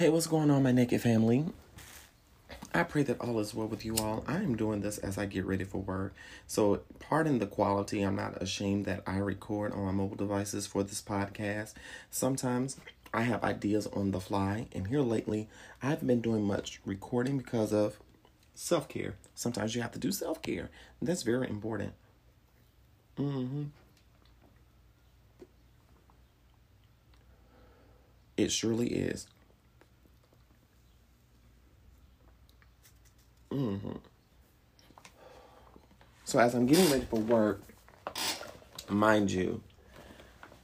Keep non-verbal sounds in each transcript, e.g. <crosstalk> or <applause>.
Hey, what's going on, my naked family? I pray that all is well with you all. I am doing this as I get ready for work. So, pardon the quality. I'm not ashamed that I record on my mobile devices for this podcast. Sometimes I have ideas on the fly, and here lately, I haven't been doing much recording because of self care. Sometimes you have to do self care, that's very important. Mm-hmm. It surely is. Mm-hmm. So as I'm getting ready for work, mind you,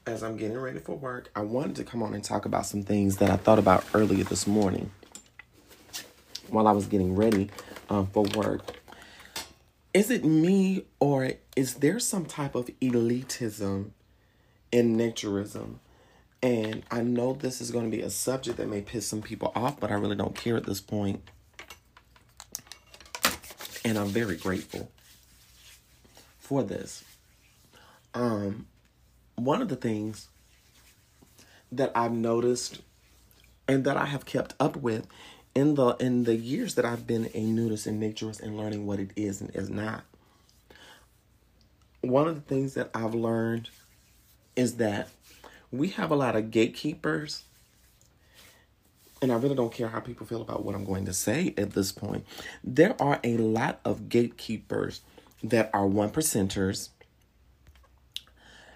as I'm getting ready for work, I wanted to come on and talk about some things that I thought about earlier this morning while I was getting ready um, for work. Is it me or is there some type of elitism in naturism? And I know this is going to be a subject that may piss some people off, but I really don't care at this point and I'm very grateful for this. Um, one of the things that I've noticed and that I have kept up with in the in the years that I've been a nudist and naturist and learning what it is and is not. One of the things that I've learned is that we have a lot of gatekeepers and I really don't care how people feel about what I'm going to say at this point. There are a lot of gatekeepers that are one percenters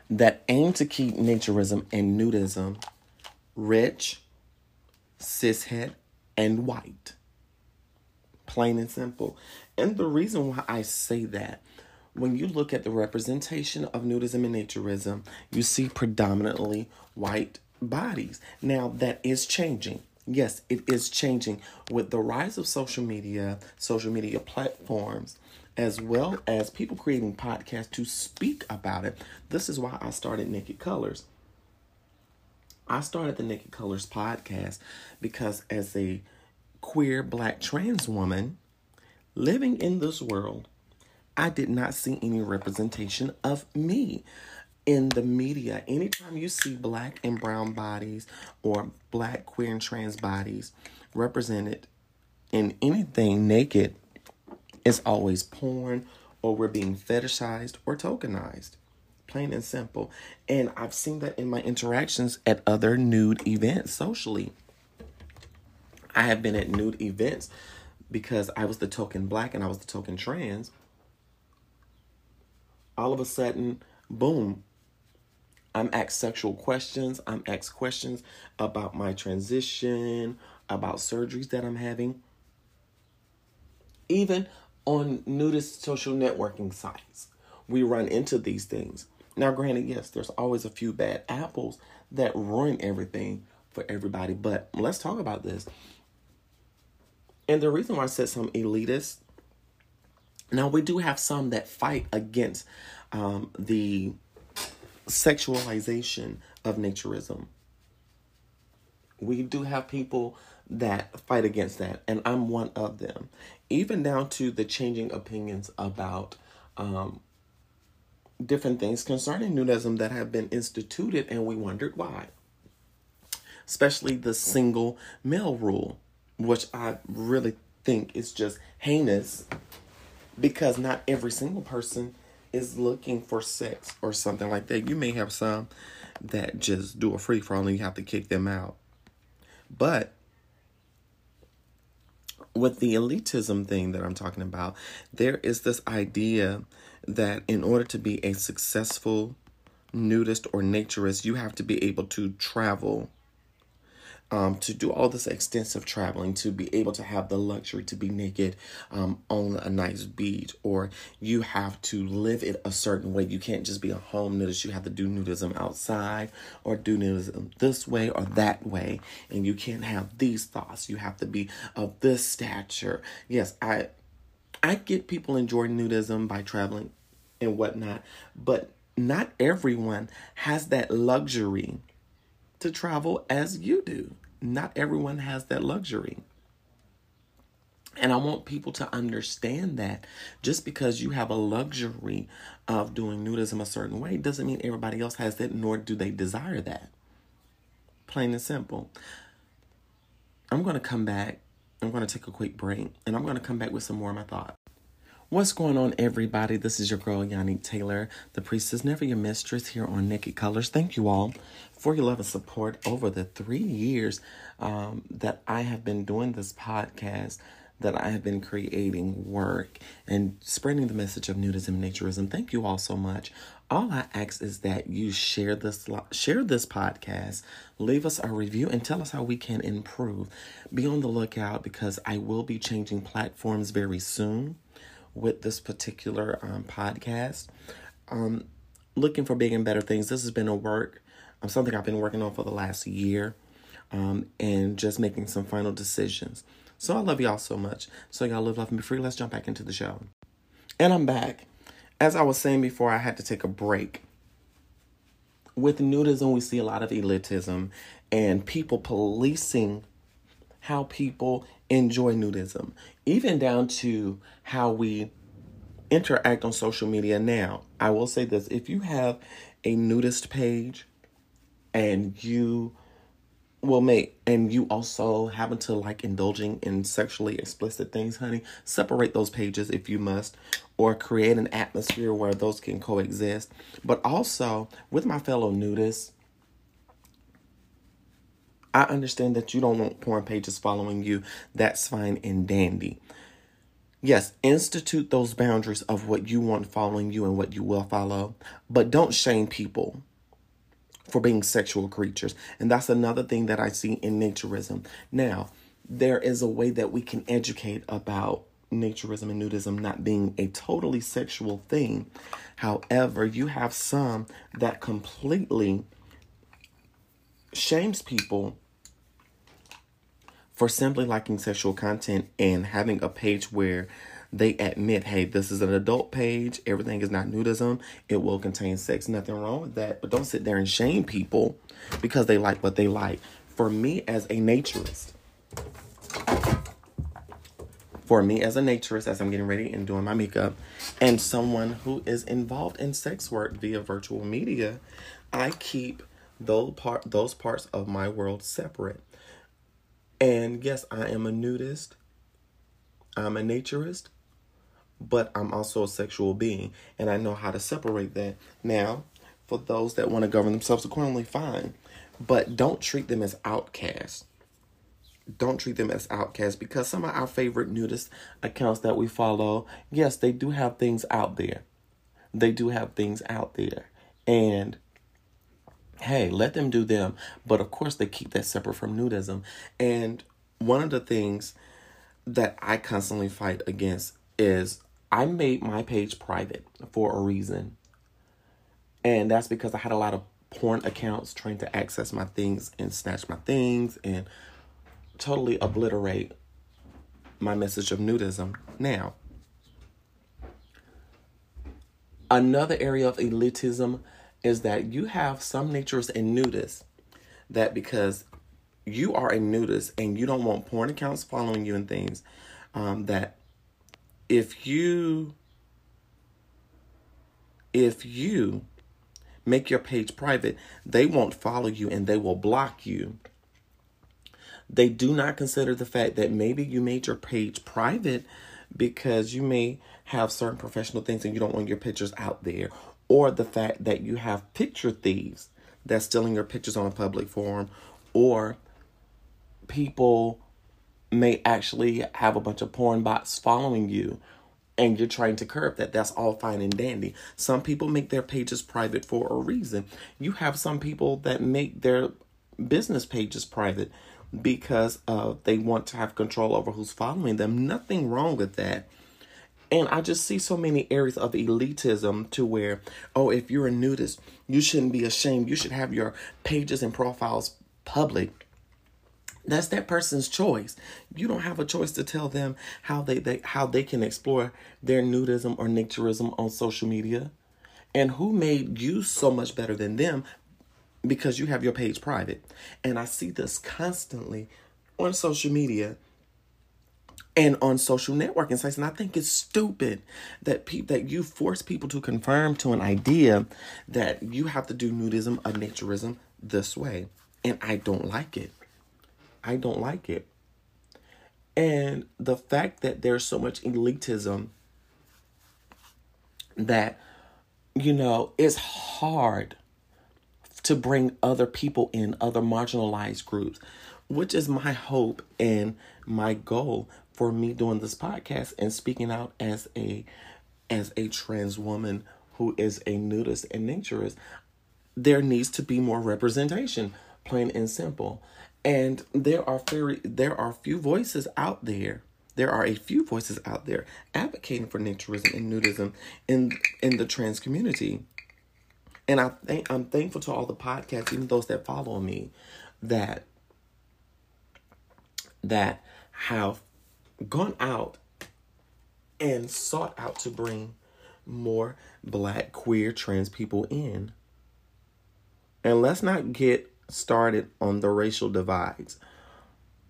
that aim to keep naturism and nudism rich, cishet, and white. Plain and simple. And the reason why I say that, when you look at the representation of nudism and naturism, you see predominantly white bodies. Now, that is changing yes, it is changing with the rise of social media, social media platforms, as well as people creating podcasts to speak about it. This is why I started Naked Colors. I started the Naked Colors podcast because as a queer black trans woman living in this world, I did not see any representation of me in the media, anytime you see black and brown bodies or black, queer, and trans bodies represented in anything naked, it's always porn or we're being fetishized or tokenized. Plain and simple. And I've seen that in my interactions at other nude events socially. I have been at nude events because I was the token black and I was the token trans. All of a sudden, boom, I'm asked sexual questions. I'm asked questions about my transition, about surgeries that I'm having. Even on nudist social networking sites, we run into these things. Now, granted, yes, there's always a few bad apples that ruin everything for everybody, but let's talk about this. And the reason why I said some elitists, now we do have some that fight against um, the sexualization of naturism. We do have people that fight against that, and I'm one of them. Even down to the changing opinions about um, different things concerning nudism that have been instituted, and we wondered why. Especially the single male rule, which I really think is just heinous because not every single person is looking for sex or something like that. You may have some that just do a free for all and you have to kick them out. But with the elitism thing that I'm talking about, there is this idea that in order to be a successful nudist or naturist, you have to be able to travel um, to do all this extensive traveling, to be able to have the luxury to be naked um, on a nice beach, or you have to live it a certain way. You can't just be a home nudist. You have to do nudism outside, or do nudism this way or that way, and you can't have these thoughts. You have to be of this stature. Yes, I, I get people enjoy nudism by traveling and whatnot, but not everyone has that luxury to travel as you do. Not everyone has that luxury. And I want people to understand that just because you have a luxury of doing nudism a certain way doesn't mean everybody else has that, nor do they desire that. Plain and simple. I'm going to come back. I'm going to take a quick break and I'm going to come back with some more of my thoughts. What's going on, everybody? This is your girl, Yannick Taylor. The priestess, never your mistress, here on Naked Colors. Thank you all for your love and support over the three years um, that I have been doing this podcast, that I have been creating work and spreading the message of nudism and naturism. Thank you all so much. All I ask is that you share this share this podcast, leave us a review, and tell us how we can improve. Be on the lookout because I will be changing platforms very soon with this particular um, podcast. Um, looking for big and better things. This has been a work, um, something I've been working on for the last year, um, and just making some final decisions. So I love y'all so much. So y'all live, love, and be free. Let's jump back into the show. And I'm back. As I was saying before, I had to take a break. With nudism, we see a lot of elitism and people policing how people enjoy nudism, even down to how we interact on social media now. I will say this if you have a nudist page and you will make and you also happen to like indulging in sexually explicit things honey separate those pages if you must or create an atmosphere where those can coexist but also with my fellow nudists I understand that you don't want porn pages following you. That's fine and dandy. Yes, institute those boundaries of what you want following you and what you will follow, but don't shame people for being sexual creatures. And that's another thing that I see in naturism. Now, there is a way that we can educate about naturism and nudism not being a totally sexual thing. However, you have some that completely shames people for simply liking sexual content and having a page where they admit, hey, this is an adult page, everything is not nudism, it will contain sex, nothing wrong with that. But don't sit there and shame people because they like what they like. For me as a naturist, for me as a naturist, as I'm getting ready and doing my makeup, and someone who is involved in sex work via virtual media, I keep those part those parts of my world separate. And yes, I am a nudist. I'm a naturist, but I'm also a sexual being, and I know how to separate that. Now, for those that want to govern themselves accordingly, fine, but don't treat them as outcasts. Don't treat them as outcasts because some of our favorite nudist accounts that we follow, yes, they do have things out there. They do have things out there. And hey, let them do them. But of course, they keep that separate from nudism. And one of the things that I constantly fight against is I made my page private for a reason. And that's because I had a lot of porn accounts trying to access my things and snatch my things and totally obliterate my message of nudism. Now, another area of elitism is that you have some naturists and nudists that because you are a nudist and you don't want porn accounts following you and things, um, that if you if you make your page private, they won't follow you and they will block you. They do not consider the fact that maybe you made your page private because you may have certain professional things and you don't want your pictures out there, or the fact that you have picture thieves that's stealing your pictures on a public forum, or people may actually have a bunch of porn bots following you and you're trying to curb that. That's all fine and dandy. Some people make their pages private for a reason. You have some people that make their business pages private because uh, they want to have control over who's following them. Nothing wrong with that. And I just see so many areas of elitism to where, oh, if you're a nudist, you shouldn't be ashamed. You should have your pages and profiles public. That's that person's choice. You don't have a choice to tell them how they, they how they can explore their nudism or naturism on social media. And who made you so much better than them because you have your page private. And I see this constantly on social media and on social networking sites. And I think it's stupid that pe- that you force people to confirm to an idea that you have to do nudism or naturism this way. And I don't like it. I don't like it. And the fact that there's so much elitism that, you know, it's hard to bring other people in, other marginalized groups, which is my hope and my goal for me doing this podcast and speaking out as a as a trans woman who is a nudist and naturist. There needs to be more representation, plain and simple. And there are very there are few voices out there. There are a few voices out there advocating for naturism and nudism in in the trans community. And I think I'm thankful to all the podcasts, even those that follow me, that that have gone out and sought out to bring more black, queer, trans people in. And let's not get started on the racial divides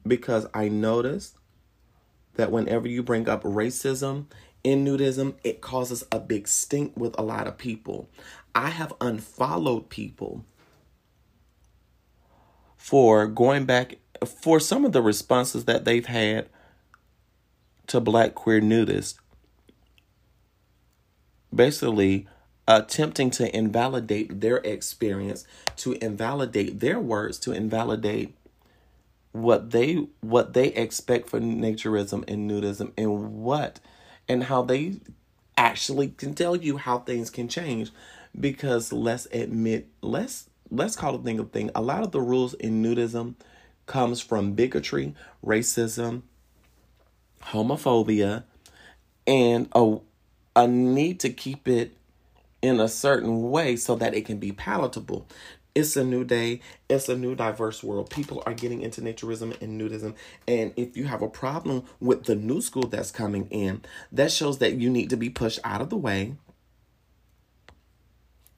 because I noticed that whenever you bring up racism in nudism, it causes a big stink with a lot of people. I have unfollowed people for going back for some of the responses that they've had to black queer nudists. Basically, attempting to invalidate their experience, to invalidate their words, to invalidate what they what they expect for naturism and nudism and what and how they actually can tell you how things can change because let's admit let's let's call the thing a thing a lot of the rules in nudism comes from bigotry racism homophobia and a a need to keep it in a certain way so that it can be palatable. It's a new day. It's a new diverse world. People are getting into naturism and nudism. And if you have a problem with the new school that's coming in, that shows that you need to be pushed out of the way.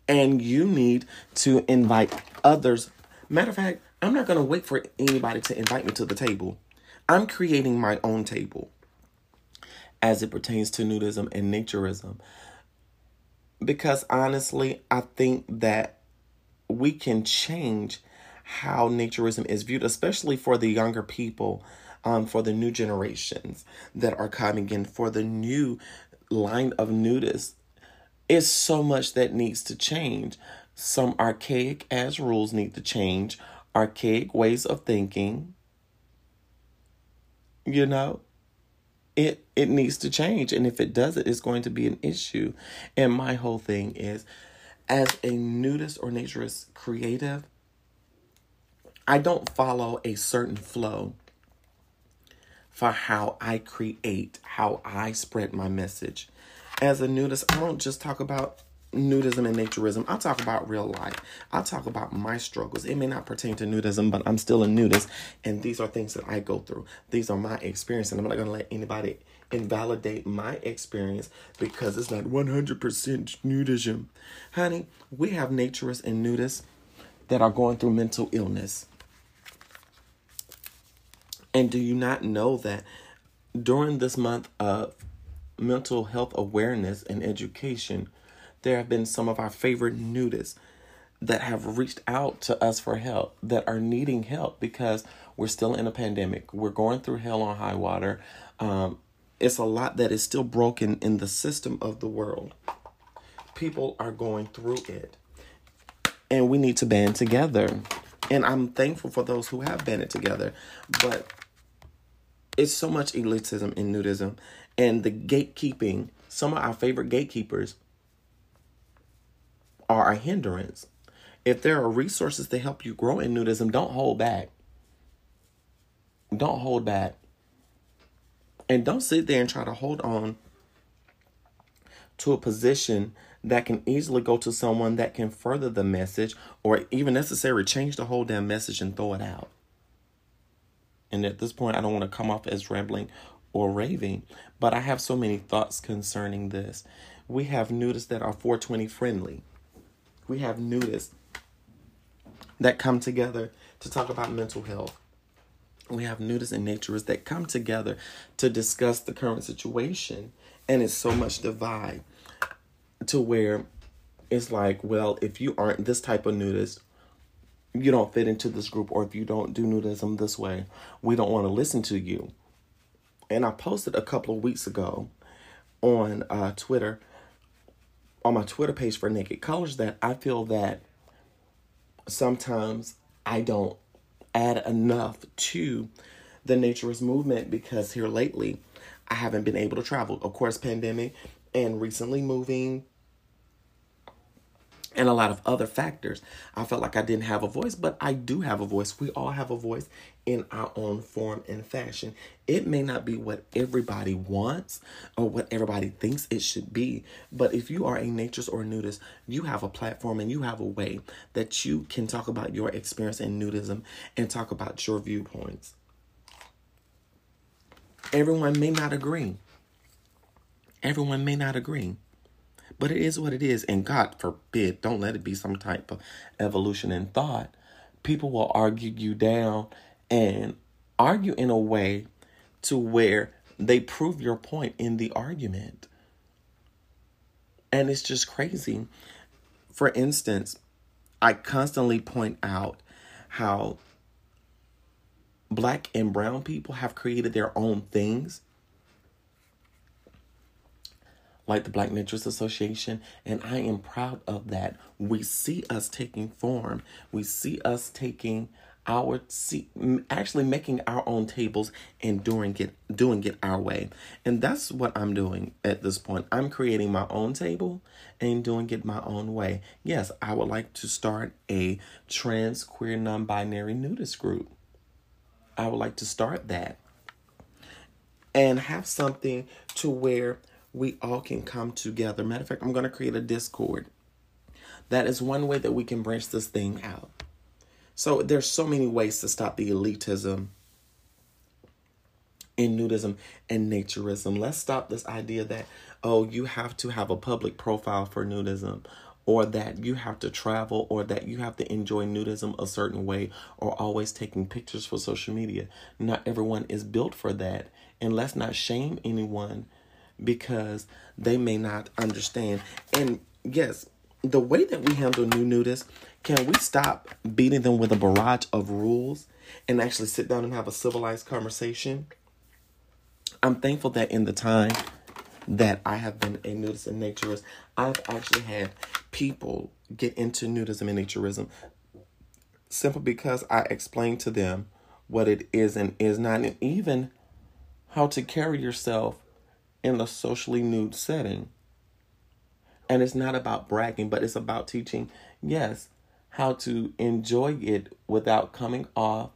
And you need to invite others. Matter of fact, I'm not going to wait for anybody to invite me to the table. I'm creating my own table as it pertains to nudism and naturism because honestly, I think that we can change how naturism is viewed, especially for the younger people, um, for the new generations that are coming in, for the new line of nudists. It's so much that needs to change. Some archaic as rules need to change, archaic ways of thinking. You know, it it needs to change. And if it doesn't it's going to be an issue. And my whole thing is as a nudist or naturist creative i don't follow a certain flow for how i create how i spread my message. As a nudist i don't just talk about nudism and naturism. I'll talk about real life. I'll talk about my struggles. It may not pertain to nudism, but I'm still a nudist, and these are things that I go through. These are my experience, and I'm not going to let anybody invalidate my experience because it's not 100% nudism. Honey, we have naturists and nudists that are going through mental illness. And do you not know that during this month of mental health awareness and education, there have been some of our favorite nudists that have reached out to us for help that are needing help because we're still in a pandemic. We're going through hell on high water. Um, it's a lot that is still broken in the system of the world. People are going through it. And we need to band together. And I'm thankful for those who have banded together. But it's so much elitism in nudism and the gatekeeping. Some of our favorite gatekeepers are a hindrance. If there are resources to help you grow in nudism, don't hold back. Don't hold back. And don't sit there and try to hold on to a position that can easily go to someone that can further the message or even necessarily change the whole damn message and throw it out. And at this point, I don't want to come off as rambling or raving, but I have so many thoughts concerning this. We have nudists that are 420 friendly we have nudists that come together to talk about mental health. We have nudists and naturists that come together to discuss the current situation. And it's so much divide to where it's like, well, if you aren't this type of nudist, you don't fit into this group, or if you don't do nudism this way, we don't want to listen to you. and I posted a couple of weeks ago on uh, Twitter, on my Twitter page for Naked Colors, that I feel that sometimes I don't add enough to the naturist movement because here lately I haven't been able to travel. Of course, pandemic and recently moving and a lot of other factors. I felt like I didn't have a voice, but I do have a voice. We all have a voice in our own form and fashion. It may not be what everybody wants or what everybody thinks it should be, but if you are a naturist or a nudist, you have a platform and you have a way that you can talk about your experience in nudism and talk about your viewpoints. Everyone may not agree. Everyone may not agree. But it is what it is. And God forbid, don't let it be some type of evolution in thought. People will argue you down and argue in a way to where they prove your point in the argument. And it's just crazy. For instance, I constantly point out how black and brown people have created their own things like the Black Naturist Association, and I am proud of that. We see us taking form. We see us taking our see actually making our own tables and doing it doing it our way and that's what i'm doing at this point i'm creating my own table and doing it my own way yes i would like to start a trans queer non-binary nudist group i would like to start that and have something to where we all can come together. Matter of fact, I'm going to create a Discord. That is one way that we can branch this thing out. So there's so many ways to stop the elitism in nudism and naturism. Let's stop this idea that, oh, you have to have a public profile for nudism or that you have to travel or that you have to enjoy nudism a certain way or always taking pictures for social media. Not everyone is built for that. And let's not shame anyone because they may not understand. And yes, the way that we handle new nudists, can we stop beating them with a barrage of rules and actually sit down and have a civilized conversation? I'm thankful that in the time that I have been a nudist and naturist, I've actually had people get into nudism and naturism simply because I explained to them what it is and is not, and even how to carry yourself in a socially nude setting. And it's not about bragging, but it's about teaching, yes, how to enjoy it without coming off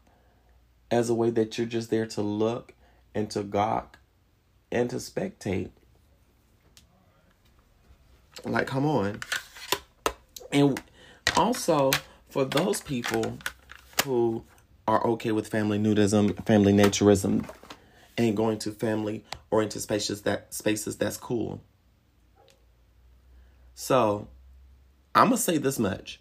as a way that you're just there to look and to gawk and to spectate. Like, come on. And also, for those people who are okay with family nudism, family naturism, and going to family oriented spaces that spaces that's cool. So, I'm gonna say this much.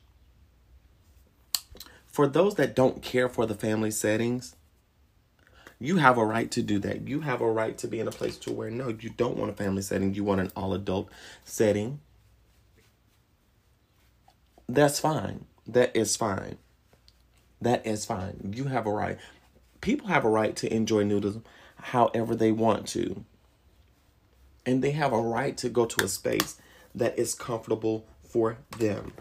For those that don't care for the family settings, you have a right to do that. You have a right to be in a place to where no, you don't want a family setting, you want an all adult setting. That's fine. That is fine. That is fine. You have a right. People have a right to enjoy nudism however they want to. And they have a right to go to a space that is comfortable for them.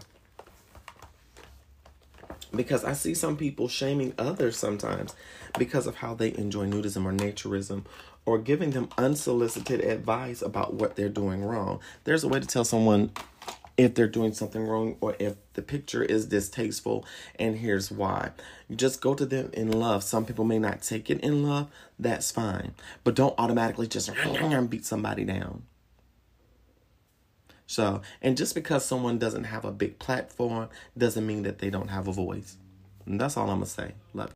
Because I see some people shaming others sometimes because of how they enjoy nudism or naturism or giving them unsolicited advice about what they're doing wrong. There's a way to tell someone if they're doing something wrong or if the picture is distasteful and here's why. You just go to them in love. Some people may not take it in love. That's fine. But don't automatically just <clears throat> beat somebody down. So and just because someone doesn't have a big platform doesn't mean that they don't have a voice. And that's all i'm gonna say. Love